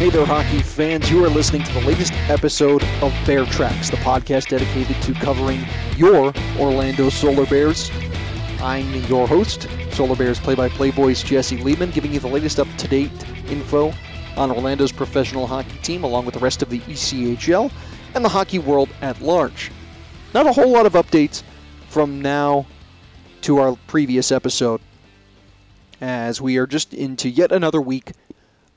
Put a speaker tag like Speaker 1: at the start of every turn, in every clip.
Speaker 1: Hey there, hockey fans. You are listening to the latest episode of Bear Tracks, the podcast dedicated to covering your Orlando Solar Bears. I'm your host, Solar Bears play by play voice Jesse Liebman, giving you the latest up to date info on Orlando's professional hockey team, along with the rest of the ECHL and the hockey world at large. Not a whole lot of updates from now to our previous episode, as we are just into yet another week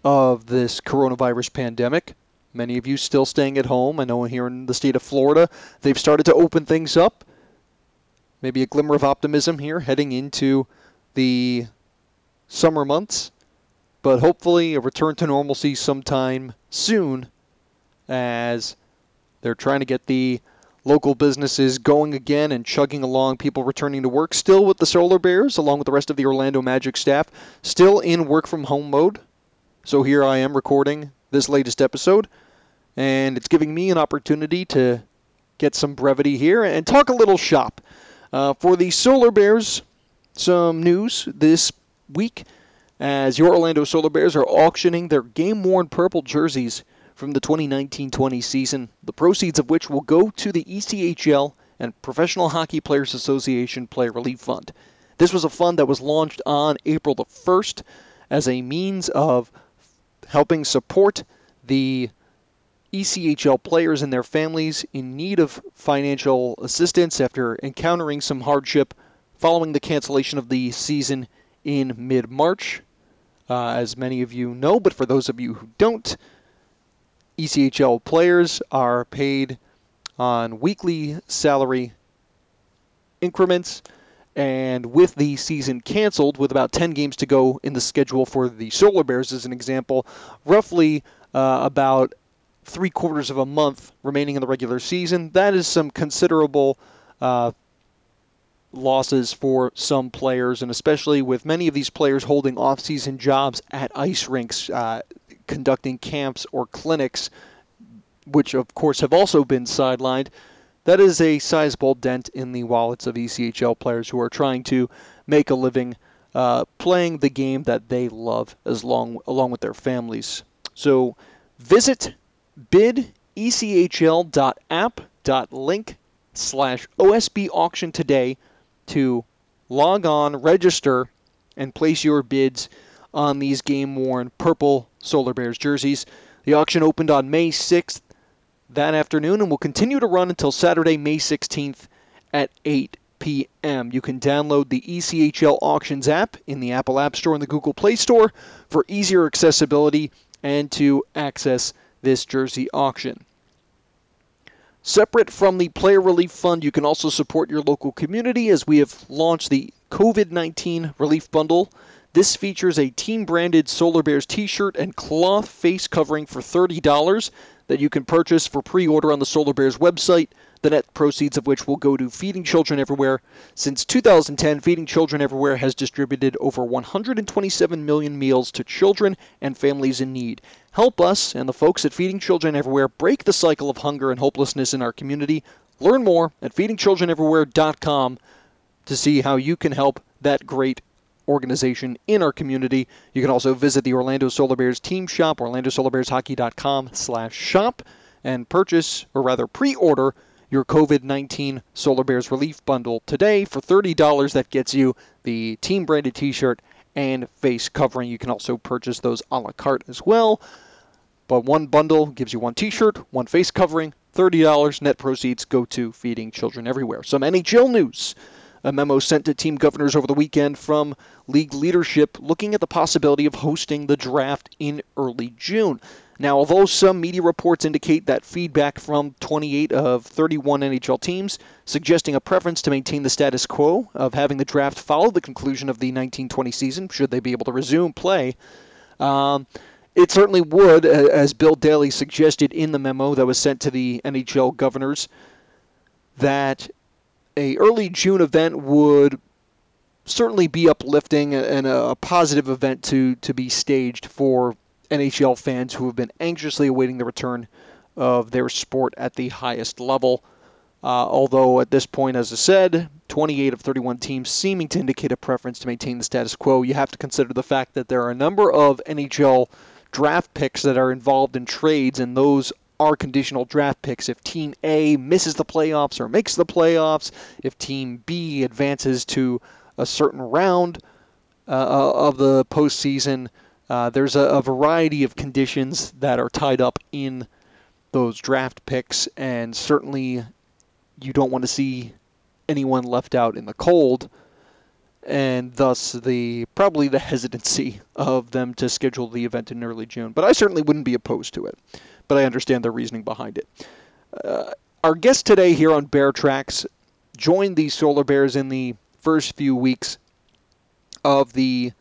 Speaker 1: of this coronavirus pandemic. Many of you still staying at home. I know here in the state of Florida, they've started to open things up. Maybe a glimmer of optimism here heading into the summer months, but hopefully a return to normalcy sometime soon as they're trying to get the local businesses going again and chugging along, people returning to work, still with the Solar Bears, along with the rest of the Orlando Magic staff, still in work from home mode. So here I am recording this latest episode, and it's giving me an opportunity to get some brevity here and talk a little shop. Uh, for the Solar Bears, some news this week as your Orlando Solar Bears are auctioning their game worn purple jerseys from the 2019 20 season, the proceeds of which will go to the ECHL and Professional Hockey Players Association Player Relief Fund. This was a fund that was launched on April the 1st as a means of helping support the ECHL players and their families in need of financial assistance after encountering some hardship following the cancellation of the season in mid March. Uh, as many of you know, but for those of you who don't, ECHL players are paid on weekly salary increments. And with the season canceled, with about 10 games to go in the schedule for the Solar Bears, as an example, roughly uh, about three quarters of a month remaining in the regular season, that is some considerable uh, losses for some players, and especially with many of these players holding off-season jobs at ice rinks, uh, conducting camps or clinics, which of course have also been sidelined that is a sizable dent in the wallets of ECHL players who are trying to make a living uh, playing the game that they love as long along with their families. So visit bidechl.app.link slash OSB auction today to log on, register, and place your bids on these game worn purple Solar Bears jerseys. The auction opened on May 6th that afternoon and will continue to run until Saturday, May 16th at 8 p.m. You can download the ECHL Auctions app in the Apple App Store and the Google Play Store for easier accessibility and to access this jersey auction. Separate from the Player Relief Fund, you can also support your local community as we have launched the COVID 19 Relief Bundle. This features a team branded Solar Bears t shirt and cloth face covering for $30 that you can purchase for pre order on the Solar Bears website, the net proceeds of which will go to Feeding Children Everywhere. Since 2010, Feeding Children Everywhere has distributed over 127 million meals to children and families in need. Help us and the folks at Feeding Children Everywhere break the cycle of hunger and hopelessness in our community. Learn more at feedingchildreneverywhere.com to see how you can help that great organization in our community. You can also visit the Orlando Solar Bears team shop, orlandosolarbearshockey.com slash shop, and purchase, or rather pre-order, your COVID-19 Solar Bears Relief Bundle today for $30. That gets you the team-branded t-shirt and face covering. You can also purchase those a la carte as well. But one bundle gives you one t-shirt, one face covering, $30. Net proceeds go to feeding children everywhere. Some NHL news a memo sent to team governors over the weekend from league leadership looking at the possibility of hosting the draft in early June. Now, although some media reports indicate that feedback from 28 of 31 NHL teams suggesting a preference to maintain the status quo of having the draft follow the conclusion of the 1920 season, should they be able to resume play, um, it certainly would, as Bill Daly suggested in the memo that was sent to the NHL governors, that a early June event would certainly be uplifting and a positive event to to be staged for NHL fans who have been anxiously awaiting the return of their sport at the highest level. Uh, although at this point, as I said, 28 of 31 teams seeming to indicate a preference to maintain the status quo, you have to consider the fact that there are a number of NHL draft picks that are involved in trades, and those are conditional draft picks. If Team A misses the playoffs or makes the playoffs, if Team B advances to a certain round uh, uh of the postseason, uh, there's a, a, variety of conditions that are tied up in those draft picks, and certainly you don't want to see anyone left out in the cold, and thus the probably the hesitancy of them to schedule the event in early June. But I certainly wouldn't be opposed to it but I understand the reasoning behind it. Uh, our guest today here on Bear Tracks joined the Solar Bears in the first few weeks of the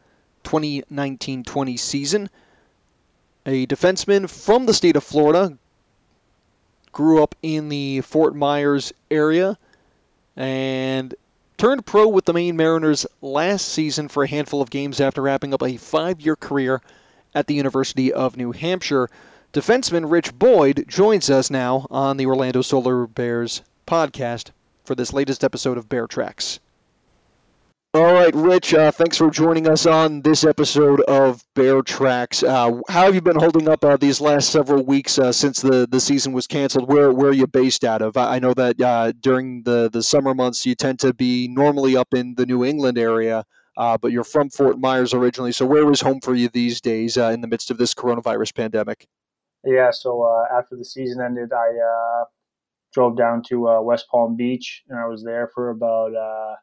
Speaker 1: 2019 20 season. A defenseman from the state of Florida, grew up in the Fort Myers area, and turned pro with the Maine Mariners last season for a handful of games after wrapping up a five year career at the University of New Hampshire. Defenseman Rich Boyd joins us now on the Orlando Solar Bears podcast for this latest episode of Bear Tracks. All right, Rich, uh, thanks for joining us on this episode of Bear Tracks. Uh, how have you been holding up uh, these last several weeks uh, since the, the season was canceled? Where, where are you based out of? I know that uh, during the, the summer months you tend to be normally up in the New England area, uh, but you're from Fort Myers originally. So where is home for you these days in the midst of this coronavirus pandemic?
Speaker 2: Yeah, so uh, after the season ended, I uh, drove down to uh, West Palm Beach, and I was there for about, uh,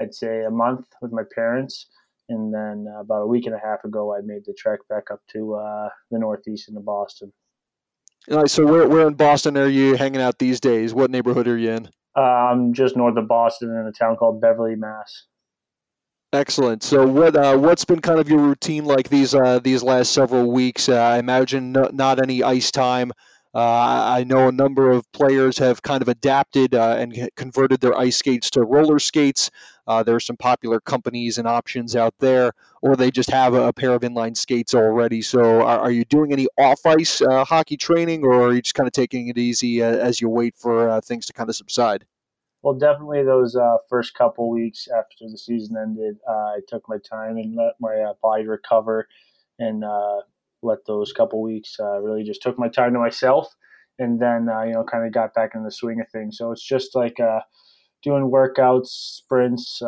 Speaker 2: I'd say, a month with my parents. And then uh, about a week and a half ago, I made the trek back up to uh, the Northeast into Boston.
Speaker 1: All right, so where, where in Boston are you hanging out these days? What neighborhood are you in?
Speaker 2: I'm just north of Boston in a town called Beverly, Mass.
Speaker 1: Excellent. So, what uh, what's been kind of your routine like these uh, these last several weeks? Uh, I imagine no, not any ice time. Uh, I know a number of players have kind of adapted uh, and converted their ice skates to roller skates. Uh, there are some popular companies and options out there, or they just have a, a pair of inline skates already. So, are, are you doing any off ice hockey training, or are you just kind of taking it easy as you wait for things to kind of subside?
Speaker 2: Well, definitely those uh, first couple weeks after the season ended, uh, I took my time and let my uh, body recover, and uh, let those couple weeks uh, really just took my time to myself, and then uh, you know kind of got back in the swing of things. So it's just like doing workouts, sprints,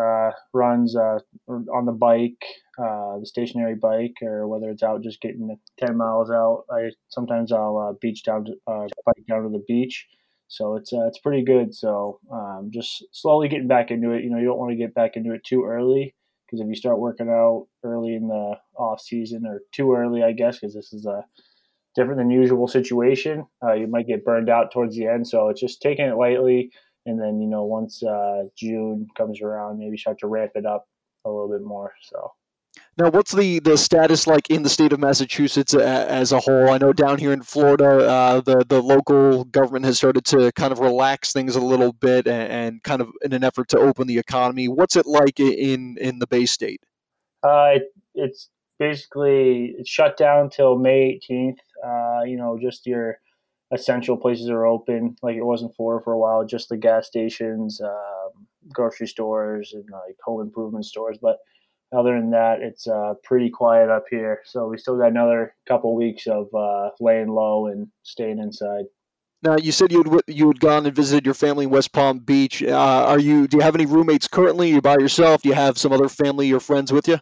Speaker 2: runs on the bike, the stationary bike, or whether it's out just getting ten miles out. I sometimes I'll beach down to bike down to the beach so it's uh, it's pretty good. So um, just slowly getting back into it. You know, you don't want to get back into it too early because if you start working out early in the off season or too early, I guess, because this is a different than usual situation, uh, you might get burned out towards the end. So it's just taking it lightly, and then you know once uh, June comes around, maybe start to ramp it up a little bit more. So.
Speaker 1: Now, what's the, the status like in the state of Massachusetts as a whole? I know down here in Florida, uh, the the local government has started to kind of relax things a little bit and, and, kind of in an effort to open the economy. What's it like in in the Bay State?
Speaker 2: Uh, it, it's basically it's shut down till May 18th. Uh, you know, just your essential places are open, like it wasn't for for a while. Just the gas stations, um, grocery stores, and like home improvement stores, but other than that, it's uh, pretty quiet up here. So we still got another couple weeks of uh, laying low and staying inside.
Speaker 1: Now you said you would you had gone and visited your family in West Palm Beach. Uh, are you? Do you have any roommates currently? Are you by yourself? Do you have some other family or friends with you?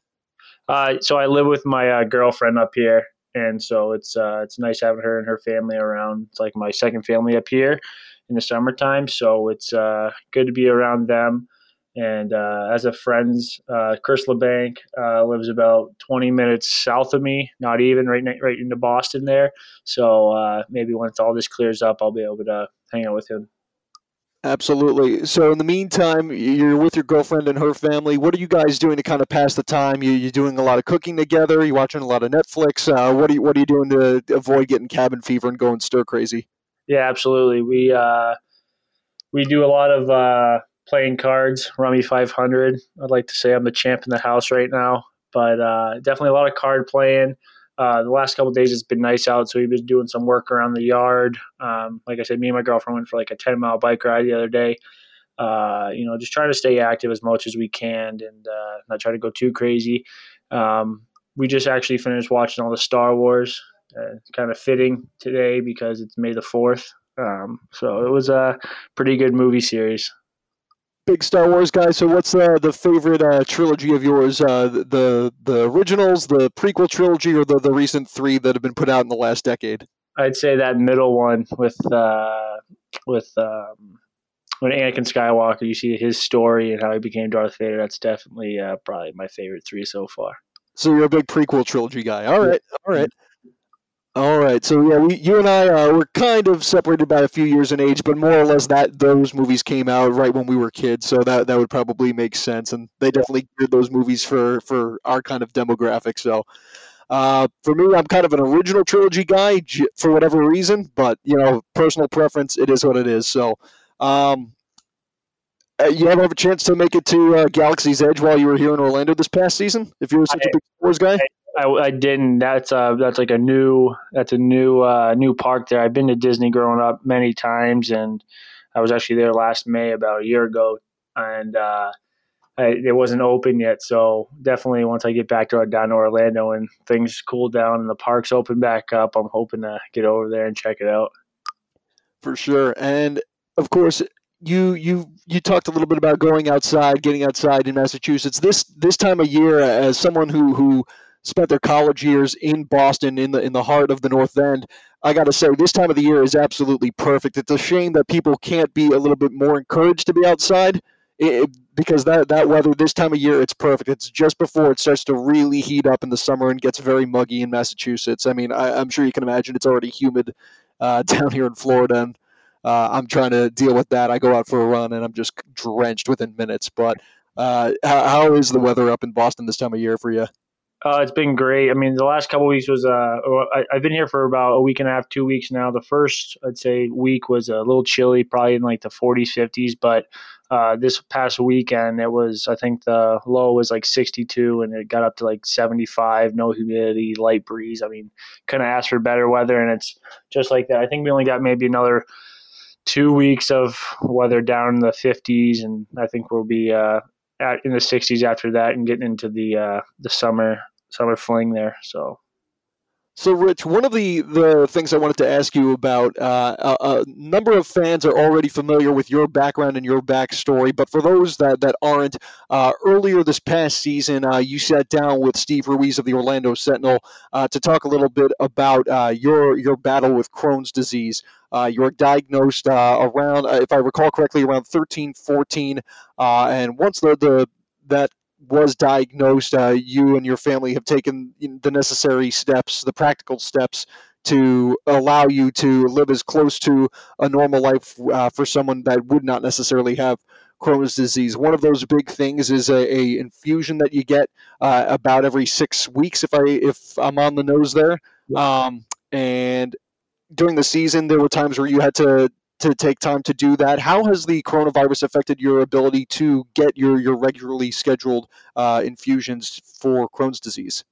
Speaker 2: Uh, so I live with my uh, girlfriend up here, and so it's uh, it's nice having her and her family around. It's like my second family up here in the summertime, so it's good to be around them. And uh, as a friend, uh, Chris LeBanc uh, lives about 20 minutes south of me, not even right right into Boston there. So uh, maybe once all this clears up, I'll be able to hang out with him.
Speaker 1: Absolutely. So in the meantime, you're with your girlfriend and her family. What are you guys doing to kind of pass the time? You you doing a lot of cooking together? You're watching a lot of Netflix? Uh, what are you What are you doing to avoid getting cabin fever and going stir crazy?
Speaker 2: Yeah, absolutely. We uh, we do a lot of playing cards, Rummy 500. I'd like to say I'm the champ in the house right now, but uh, definitely a lot of card playing. Uh, the last couple days it's been nice out, so we've been doing some work around the yard. Um, like I said, me and my girlfriend went for like a 10 mile bike ride the other day. Uh, you know, just trying to stay active as much as we can and uh, not try to go too crazy. Um, we just actually finished watching all the Star Wars uh, kind of fitting today because it's May the fourth. Um, so it was a pretty good movie series.
Speaker 1: Big Star Wars guy. So what's uh, the favorite uh, trilogy of yours? Uh, the the originals, the prequel trilogy, or the the recent three that have been put out in the last decade?
Speaker 2: I'd say that middle one with uh, with um, when Anakin Skywalker, you see his story and how he became Darth Vader. That's definitely uh, probably my favorite three so far.
Speaker 1: So you're a big prequel trilogy guy. All right, all right. All right, so yeah, we, you and I uh, were kind of separated by a few years in age, but more or less that those movies came out right when we were kids, so that that would probably make sense. And they definitely did those movies for for our kind of demographic. So uh, for me, I'm kind of an original trilogy guy for whatever reason, but you know, personal preference, it is what it is. So. Um, uh, you ever have a chance to make it to uh, Galaxy's Edge while you were here in Orlando this past season? If you were such I, a big Wars guy,
Speaker 2: I, I, I didn't. That's uh, that's like a new that's a new uh, new park there. I've been to Disney growing up many times, and I was actually there last May about a year ago, and uh, I, it wasn't open yet. So definitely, once I get back to down to Orlando and things cool down and the parks open back up, I'm hoping to get over there and check it out.
Speaker 1: For sure, and of course, you you you talked a little bit about going outside, getting outside in Massachusetts. This this time of year, as someone who who spent their college years in Boston, in the in the heart of the North End, I got to say this time of the year is absolutely perfect. It's a shame that people can't be a little bit more encouraged to be outside. It, because that, that weather this time of year it's perfect it's just before it starts to really heat up in the summer and gets very muggy in massachusetts i mean I, am sure you can imagine it's already humid uh, down here in florida and uh, I'm trying to deal with that. I go out for a run and I'm just drenched within minutes. But uh, how, how is the weather up in Boston this time of year for you?
Speaker 2: Uh, it's been great. I mean, the last couple weeks was uh, I, have been here for about a week and a half, two weeks now. The first, I'd say, week was a little chilly, probably in like the 40s, 50s. But uh, this past weekend, it was I think the low was like 62, and it got up to like 75. No humidity, light breeze. I mean, couldn't ask for better weather, and it's just like that. I think we only got maybe another two weeks of weather down in the 50s, and I think we'll be uh, in the 60s after that, and getting into the uh, the summer summer fling there. So
Speaker 1: so, Rich, one of the, the things I wanted to ask you about uh, a, number of fans are already familiar with your background and your backstory, but for those that, that aren't, uh, earlier this past season, uh, you sat down with Steve Ruiz of the Orlando Sentinel uh, to talk a little bit about uh, your, your battle with Crohn's disease. Uh, you were diagnosed around, if I recall correctly, around 13, 14, and once the, the that was diagnosed, uh, you and your family have taken the necessary steps, the practical steps to allow you to live as close to a normal life uh, for someone that would not necessarily have Crohn's disease. One of those big things is a, a infusion that you get uh, about every six weeks, if I if I'm on the nose there. Um, and during the season, there were times where you had to to take time to do that. How has the coronavirus affected your ability to get your, your regularly scheduled uh, infusions for Crohn's disease?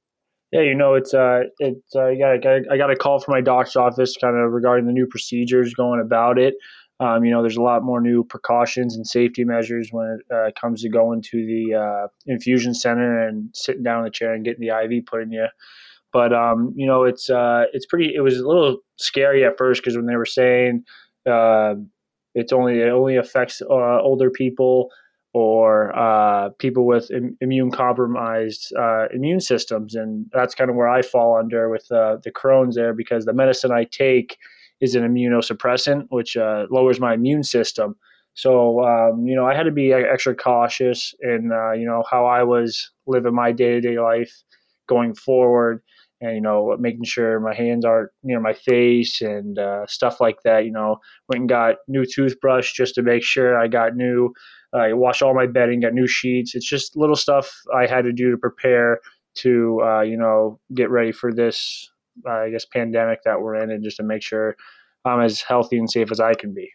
Speaker 2: Yeah, you know, it's uh, it's uh, got I got a call from my doctor's office, kind of regarding the new procedures going about it. Um, you know, there's a lot more new precautions and safety measures when it uh, comes to going to the uh, infusion center and sitting down in the chair and getting the IV put in you. But um, you know, it's uh, it's pretty. It was a little scary at first because when they were saying uh, it's only it only affects uh, older people or uh, people with Im- immune compromised uh, immune systems, and that's kind of where I fall under with uh, the Crohn's there because the medicine I take is an immunosuppressant, which uh, lowers my immune system. So um, you know, I had to be extra cautious in you know how I was living my day to day life going forward and you know making sure my hands aren't near my face and uh, stuff like that you know. Went and got new toothbrush just to make sure i got new i uh, washed all my bedding got new sheets. It's just little stuff i had to do to prepare to uh, you know get ready for this uh, i guess pandemic that we're in and just to make sure i'm as healthy and safe as i can be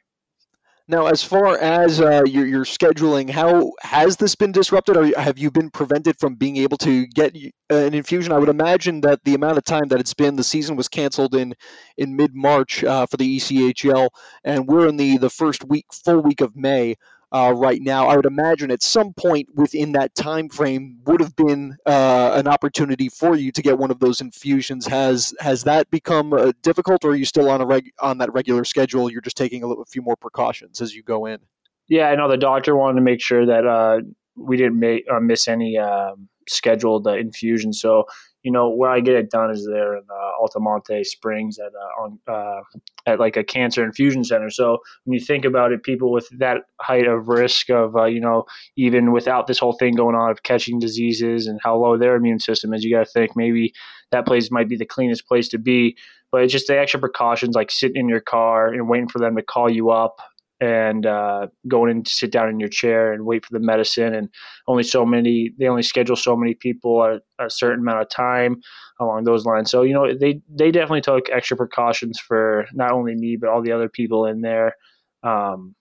Speaker 1: now, as far as uh, your, your scheduling, how has this been disrupted, or have you been prevented from being able to get an infusion? I would imagine that the amount of time that it's been, the season was canceled in in mid March uh, for the ECHL, and we're in the the first week, full week of May. Uh, right now. I would imagine at some point within that time frame would have been uh, an opportunity for you to get one of those infusions. Has has that become uh, difficult, or are you still on a reg- on that regular schedule? You're just taking a, little, a few more precautions as you go in.
Speaker 2: Yeah, I know the doctor wanted to make sure that uh, we didn't make, uh, miss any um, scheduled uh, infusions. So you know where I get it done is there in uh, Altamonte Springs at uh, on uh, at like a cancer infusion center. So when you think about it, people with that height of risk of uh, you know even without this whole thing going on of catching diseases and how low their immune system is, you got to think maybe that place might be the cleanest place to be. But it's just the extra precautions like sitting in your car and waiting for them to call you up and uh, going in to sit down in your chair and wait for the medicine and only so many they only schedule so many people at a certain amount of time along those lines. So you know they they definitely took extra precautions for not only me but all the other people in there um,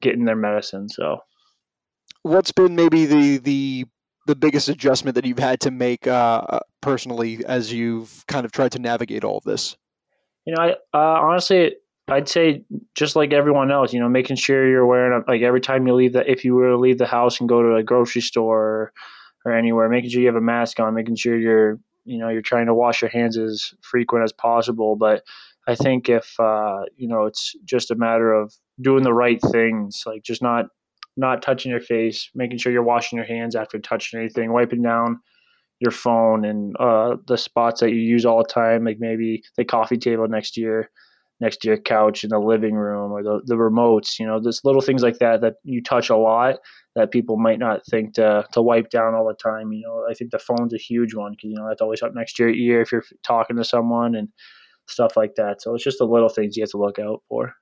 Speaker 2: getting their medicine so.
Speaker 1: What's been maybe the the the biggest adjustment that you've had to make uh, personally as you've kind of tried to navigate all of this?
Speaker 2: You know i uh, honestly I'd say just like everyone else, you know, making sure you're wearing like every time you leave that if you were to leave the house and go to a grocery store or, or anywhere, making sure you have a mask on, making sure you're you know you're trying to wash your hands as frequent as possible. But I think if uh, you know it's just a matter of doing the right things, like just not not touching your face, making sure you're washing your hands after touching anything, wiping down your phone and uh, the spots that you use all the time, like maybe the coffee table next to your next to your couch in the living room or the, the remotes, you know, there's little things like that that you touch a lot that people might not think to, to wipe down all the time. You know, I think the phone's a huge one because, you know, that's always up next to your ear if you're talking to someone and stuff like that. So it's just the little things you have to look out for.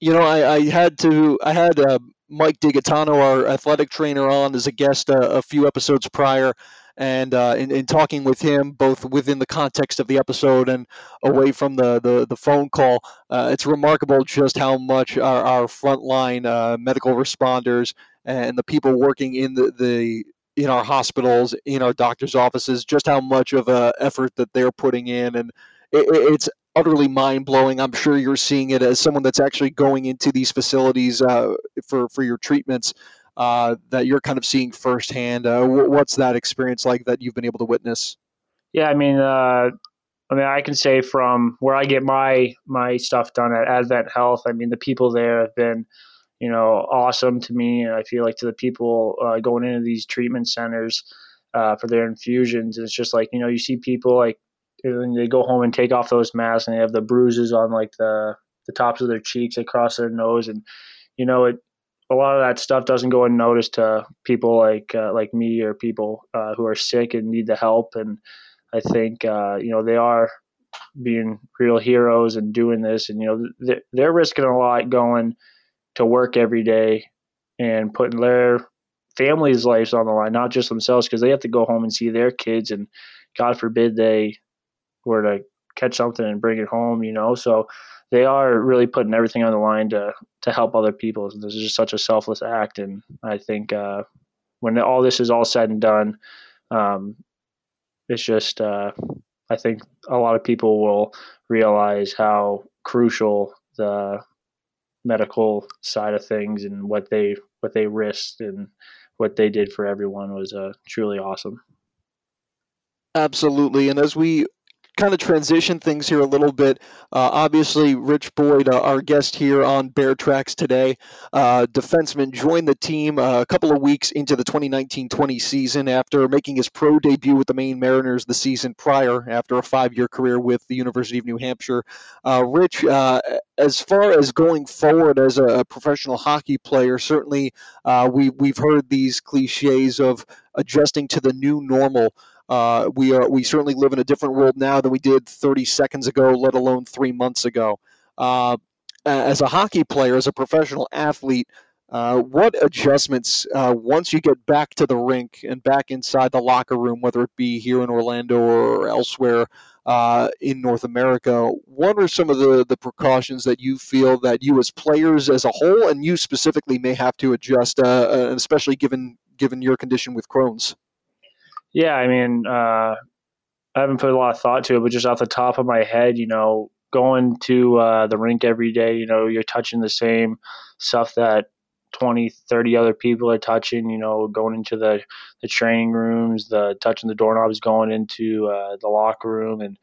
Speaker 1: You know, I, I had to, I had uh, Mike Digatano, our athletic trainer, on as a guest uh, a few episodes prior and uh, in, in, talking with him, both within the context of the episode and away from the, the, the phone call, uh, it's remarkable just how much our, our frontline uh, medical responders and the people working in the, the in our hospitals, in our doctors' offices, just how much of a effort that they're putting in, and it, it's utterly mind blowing. I'm sure you're seeing it as someone that's actually going into these facilities uh, for for your treatments uh, that you're kind of seeing firsthand. Uh, what's that experience like that you've been able to witness?
Speaker 2: Yeah, I mean, uh, I mean, I can say from where I get my my stuff done at Advent Health. I mean, the people there have been, you know, awesome to me, and I feel like to the people uh, going into these treatment centers uh, for their infusions, it's just like you know, you see people like they go home and take off those masks, and they have the bruises on like the the tops of their cheeks across their nose, and you know, it a lot of that stuff doesn't go unnoticed to people like uh, like me or people uh, who are sick and need the help. And I think uh, you know they are being real heroes and doing this, and you know they're risking a lot going to work every day and putting their families' lives on the line, not just themselves, because they have to go home and see their kids, and God forbid they were to catch something and bring it home, you know. So they are really putting everything on the line to to help other people. This is just such a selfless act, and I think uh, when all this is all said and done, um, it's just uh, I think a lot of people will realize how crucial the medical side of things and what they what they risked and what they did for everyone was uh, truly awesome.
Speaker 1: Absolutely, and as we kind of transition things here a little bit. Uh, obviously, Rich Boyd, uh, our guest here on Bear Tracks today, uh, defenseman, joined the team uh, a couple of weeks into the 2019-20 season after making his pro debut with the Maine Mariners the season prior after a five-year career with the University of New Hampshire. Uh, Rich, uh, as far as going forward as a professional hockey player, certainly we, we've heard these cliches of adjusting to the new normal. Uh, we are we certainly live in a different world now than we did 30 seconds ago, let alone three months ago. Uh, as a hockey player, as a professional athlete, uh, what adjustments uh, once you get back to the rink and back inside the locker room, whether it be here in Orlando or elsewhere uh, in North America, what are some of the, the precautions that you feel that you as players as a whole and you specifically may have to adjust, uh, especially given given your condition with Crohn's?
Speaker 2: Yeah, I mean, uh, I haven't put a lot of thought to it, but just off the top of my head, you know, going to uh, the rink every day, you know, you're touching the same stuff that 20, 30 other people are touching, you know, going into the, the training rooms, the touching the doorknobs, going into uh, the locker room and,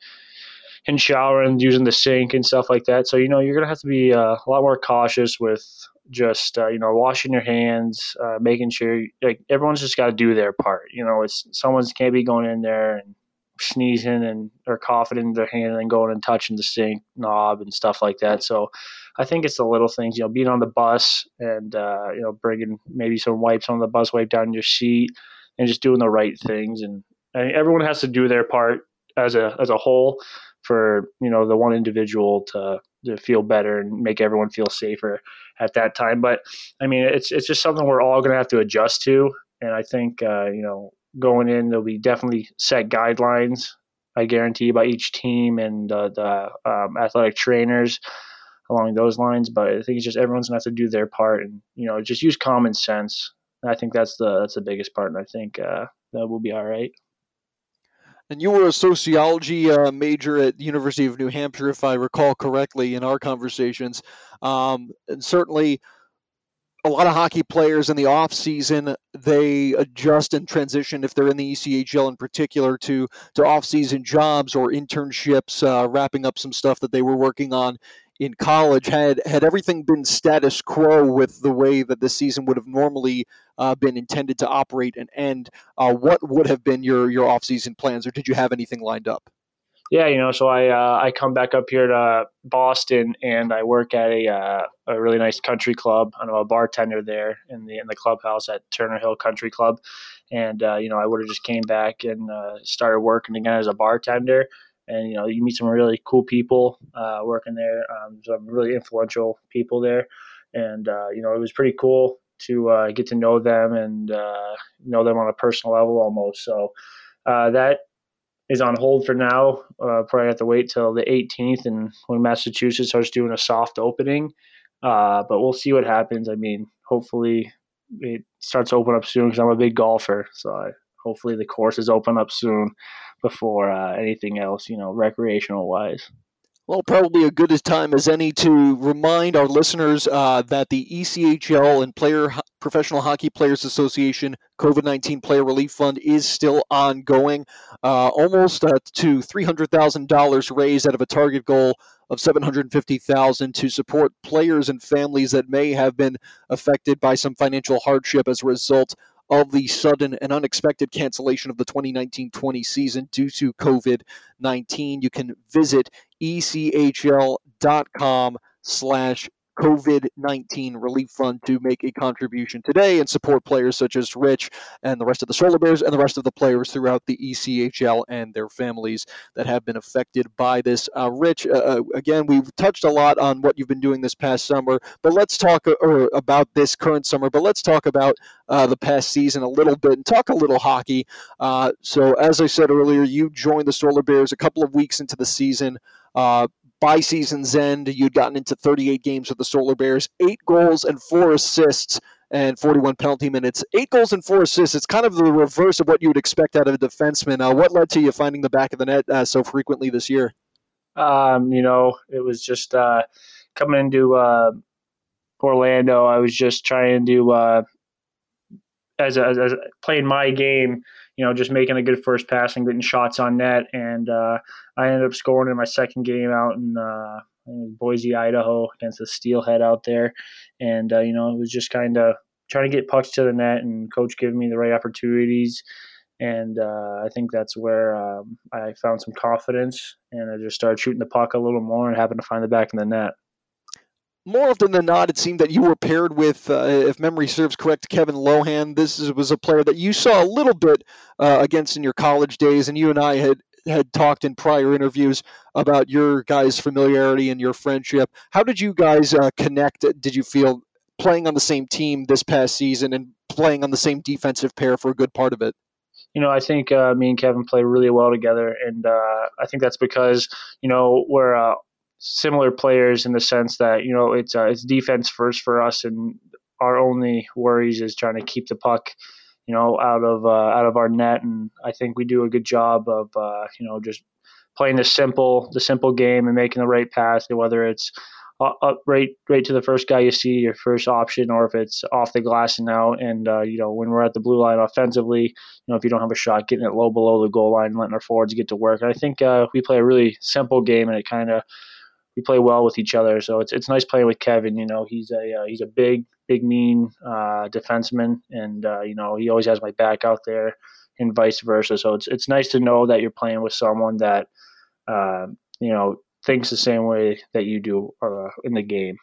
Speaker 2: and showering, using the sink and stuff like that. So, you know, you're going to have to be uh, a lot more cautious with just, uh, you know, washing your hands, uh, making sure like everyone's just got to do their part. You know, it's someone's can't be going in there and sneezing and or coughing in their hand and going and touching the sink knob and stuff like that. So I think it's the little things, you know, being on the bus and uh, you know bringing maybe some wipes on the bus, wipe down your seat, and just doing the right things. And, and everyone has to do their part as a as a whole for you know the one individual to to feel better and make everyone feel safer at that time. But I mean, it's it's just something we're all going to have to adjust to. And I think uh, you know going in, there'll be definitely set guidelines. I guarantee by each team and uh, the um, athletic trainers along those lines. But I think it's just everyone's gonna have to do their part and you know just use common sense. I think that's the that's the biggest part, and I think uh, that will be all right.
Speaker 1: And you were a sociology uh, major at the University of New Hampshire, if I recall correctly, in our conversations. Um, and certainly, a lot of hockey players in the off season they adjust and transition if they're in the ECHL in particular to to off season jobs or internships, uh, wrapping up some stuff that they were working on in college. Had had everything been status quo with the way that the season would have normally uh, been intended to operate and end, uh, what would have been your your off season plans, or did you have anything lined up?
Speaker 2: yeah, you know, so I uh, I come back up here to Boston and I work at a uh, a really nice country club. I'm a bartender there in the in the clubhouse at Turner Hill Country Club, and uh, you know I would have just came back and uh, started working again as a bartender. And you know you meet some really cool people uh, working there, um, some really influential people there, and uh, you know it was pretty cool to get to know them and know them on a personal level almost. So that is on hold for now. Uh, probably have to wait till the 18th and when Massachusetts starts doing a soft opening. Uh, but we'll see what happens. I mean, hopefully it starts to open up soon because I'm a big golfer. So I, hopefully the courses open up soon before uh, anything else, you know, recreational wise.
Speaker 1: Well, probably a good as time as any to remind our listeners uh, that the ECHL and Player Professional Hockey Players Association COVID 19 Player Relief Fund is still ongoing. Uh, almost uh, to $300,000 raised out of a target goal of 750,000 to support players and families that may have been affected by some financial hardship as a result of the sudden and unexpected cancellation of the 2019 20 season due to COVID 19. You can visit echl.com slash COVID 19 Relief Fund to make a contribution today and support players such as Rich and the rest of the Solar Bears and the rest of the players throughout the ECHL and their families that have been affected by this. Uh, Rich, uh, uh, again, we've touched a lot on what you've been doing this past summer, but let's talk uh, or about this current summer, but let's talk about uh, the past season a little bit and talk a little hockey. So, as I said earlier, you joined the Solar Bears a couple of weeks into the season. Uh, by season's end, you'd gotten into 38 games with the Solar Bears, eight goals and four assists and 41 penalty minutes. Eight goals and four assists. It's kind of the reverse of what you would expect out of a defenseman. Uh, what led to you finding the back of the net uh, so frequently this year?
Speaker 2: Um, you know, it was just uh, coming into uh, Orlando. I was just trying to, uh, as, a, as a, playing my game, you know, just making a good first pass and getting shots on net. And uh, I ended up scoring in my second game out in uh, Boise, Idaho, against the Steelhead out there. And uh, you know, it was just kind of trying to get pucks to the net, and coach giving me the right opportunities. And uh, I think that's where um, I found some confidence, and I just started shooting the puck a little more, and happened to find the back of the net
Speaker 1: more often than not, it seemed that you were paired with, uh, if memory serves correct, Kevin Lohan. This is, was a player that you saw a little bit uh, against in your college days, and you and I had had talked in prior interviews about your guys' familiarity and your friendship. How did you guys uh, connect? Did you feel playing on the same team this past season and playing on the same defensive pair for a good part of it?
Speaker 2: you know, I think uh, me and Kevin play really well together, and uh, I think that's because you know we're uh, similar players in the sense that you know it's uh, it's defense first for us, and our only worries is trying to keep the puck, you know, out of uh, out of our net. And I think we do a good job of uh, you know just playing the simple the simple game and making the right pass, whether it's up right right to the first guy you see, your first option, or if it's off the glass and out. And uh, you know when we're at the blue line offensively, you know if you don't have a shot, getting it low below the goal line, letting our forwards get to work. And I think uh, we play a really simple game, and it kind of play well with each other. So it's it's nice playing with Kevin. You know he's a uh, he's a big big mean uh, defenseman, and uh, you know he always has my back out there, and vice versa. So it's it's nice to know that you're playing with someone that uh, you know thinks the same way that you do uh, in the game.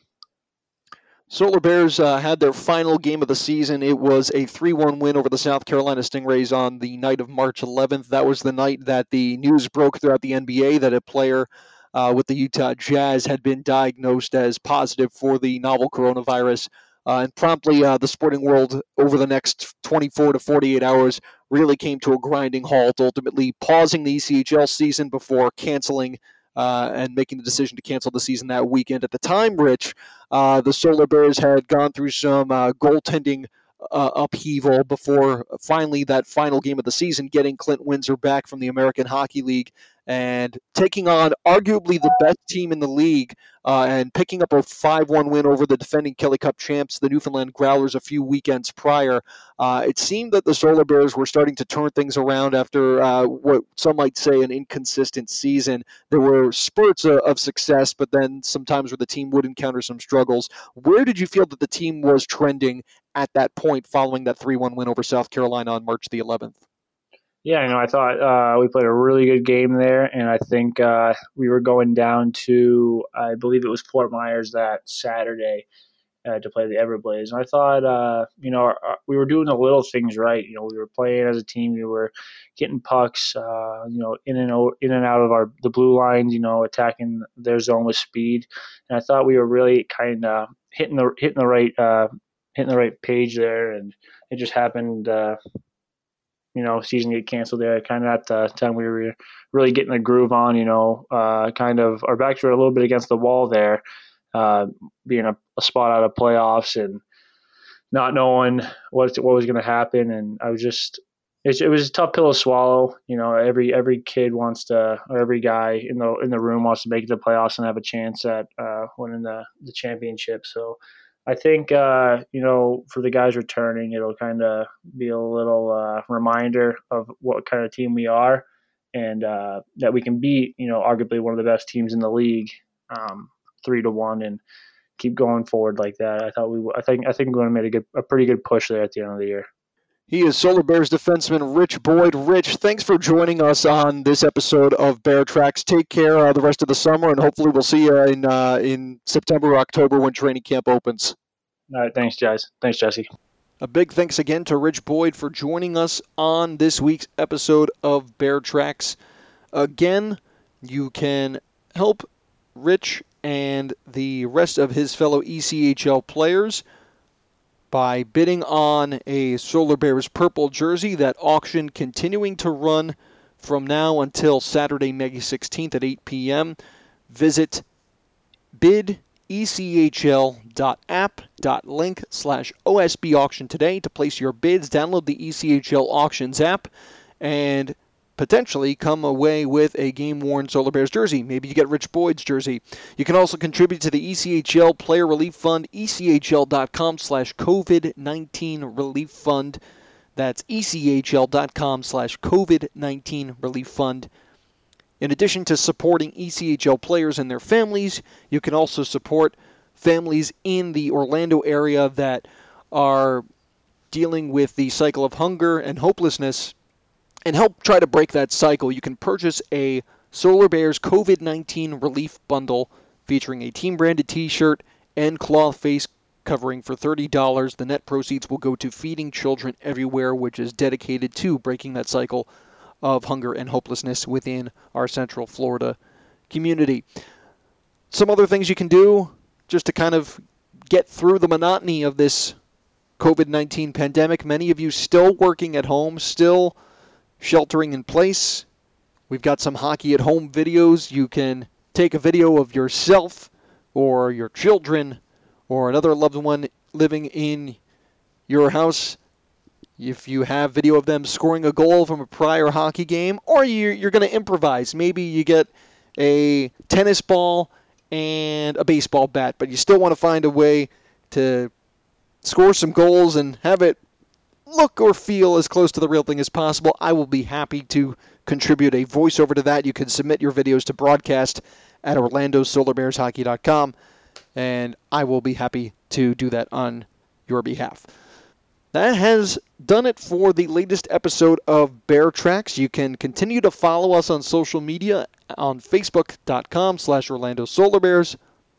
Speaker 1: Solar Bears uh, had their final game of the season. It was a 3 1 win over the South Carolina Stingrays on the night of March 11th. That was the night that the news broke throughout the NBA that a player uh, with the Utah Jazz had been diagnosed as positive for the novel coronavirus. Uh, and promptly, uh, the sporting world over the next 24 to 48 hours really came to a grinding halt, ultimately pausing the ECHL season before canceling uh, and making the decision to cancel the season that weekend. At the time, Rich, uh, the Solar Bears had gone through some uh, goaltending uh, upheaval before finally that final game of the season, getting Clint Windsor back from the American Hockey League and taking on arguably the best team in the league uh, and picking up a 5 1 win over the defending Kelly Cup champs, the Newfoundland Growlers, a few weekends prior. Uh, it seemed that the Solar Bears were starting to turn things around after uh, what some might say an inconsistent season. There were spurts of, of success, but then sometimes where the team would encounter some struggles. Where did you feel that the team was trending at that point following that 3 1 win over South Carolina on March the 11th?
Speaker 2: Yeah, you know, I thought uh, we played a really good game there, and I think uh, we were going down to, I believe it was Fort Myers that Saturday uh, to play the Everblades. And I thought, uh, you know, our, we were doing the little things right. You know, we were playing as a team. We were getting pucks, uh, you know, in and out, in and out of our the blue lines. You know, attacking their zone with speed. And I thought we were really kind of hitting the hitting the right uh, hitting the right page there, and it just happened you know, season get canceled there. Kind of at the time we were really getting the groove on, you know, uh, kind of our backs were a little bit against the wall there, uh, being a, a, spot out of playoffs and not knowing what what was going to happen. And I was just, it, it, was a tough pill to swallow. You know, every every kid wants to, or every guy in the in the room wants to make it to the playoffs and have a chance at uh, winning the the championship. So I think uh, you know for the guys returning, it'll kind of be a little uh, reminder of what kind of team we are, and uh, that we can beat you know arguably one of the best teams in the league, um, three to one, and keep going forward like that. I thought we, I think, I think we're going to make a good, a pretty good push there at the end of the year.
Speaker 1: He is Solar Bears defenseman Rich Boyd. Rich, thanks for joining us on this episode of Bear Tracks. Take care uh, the rest of the summer, and hopefully we'll see you in uh, in September or October when training camp opens.
Speaker 2: All right, thanks, guys. Thanks, Jesse.
Speaker 1: A big thanks again to Rich Boyd for joining us on this week's episode of Bear Tracks. Again, you can help Rich and the rest of his fellow ECHL players by bidding on a Solar Bears purple jersey. That auction continuing to run from now until Saturday, May 16th at 8 p.m. Visit bidechl.app.link slash OSB auction today to place your bids. Download the ECHL auctions app and potentially come away with a game worn Solar Bears jersey. Maybe you get Rich Boyd's jersey. You can also contribute to the ECHL Player Relief Fund, echl.com slash COVID 19 Relief Fund. That's echl.com slash COVID 19 Relief Fund. In addition to supporting ECHL players and their families, you can also support families in the Orlando area that are dealing with the cycle of hunger and hopelessness and help try to break that cycle, you can purchase a Solar Bears COVID 19 relief bundle featuring a team branded t shirt and cloth face covering for $30. The net proceeds will go to Feeding Children Everywhere, which is dedicated to breaking that cycle of hunger and hopelessness within our Central Florida community. Some other things you can do just to kind of get through the monotony of this COVID 19 pandemic. Many of you still working at home, still sheltering in place. We've got some hockey at home videos. You can take a video of yourself or your children or another loved one living in your house. If you have video of them scoring a goal from a prior hockey game, or you're, going to improvise. Maybe you get a tennis ball and a baseball bat, but you still want to find a way to score some goals and have it look or feel as close to the real thing as possible. I will be happy to contribute a voiceover to that. You can submit your videos to broadcast at orlandosolarbearshockey.com, and I will be happy to do that on your behalf. That has done it for the latest episode of Bear Tracks. You can continue to follow us on social media on facebook.com slash Orlando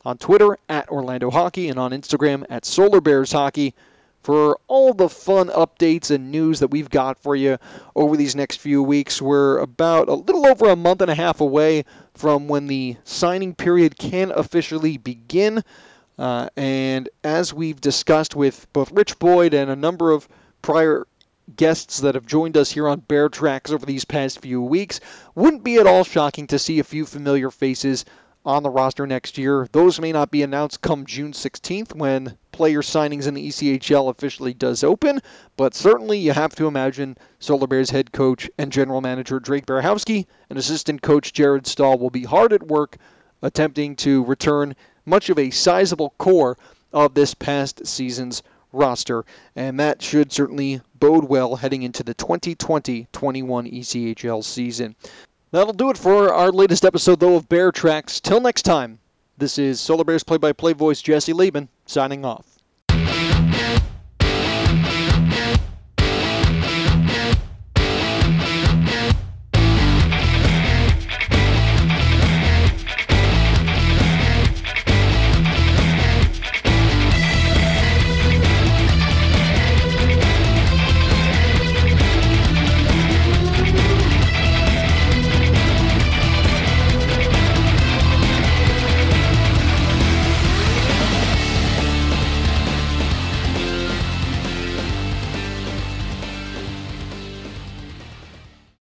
Speaker 1: on Twitter at Orlando Hockey, and on Instagram at Solar Bears Hockey for all the fun updates and news that we've got for you over these next few weeks. We're about a little over a month and a half away from when the signing period can officially begin. Uh, and as we've discussed with both Rich Boyd and a number of prior guests that have joined us here on Bear Tracks over these past few weeks, wouldn't be at all shocking to see a few familiar faces on the roster next year. Those may not be announced come June 16th when player signings in the ECHL officially does open, but certainly you have to imagine Solar Bears head coach and general manager Drake Berehowski and assistant coach Jared Staal will be hard at work attempting to return much of a sizable core of this past season's roster, and that should certainly bode well heading into the 2020 21 ECHL season. That'll do it for our latest episode, though, of Bear Tracks. Till next time, this is Solar Bears play by play voice Jesse Liebman signing off.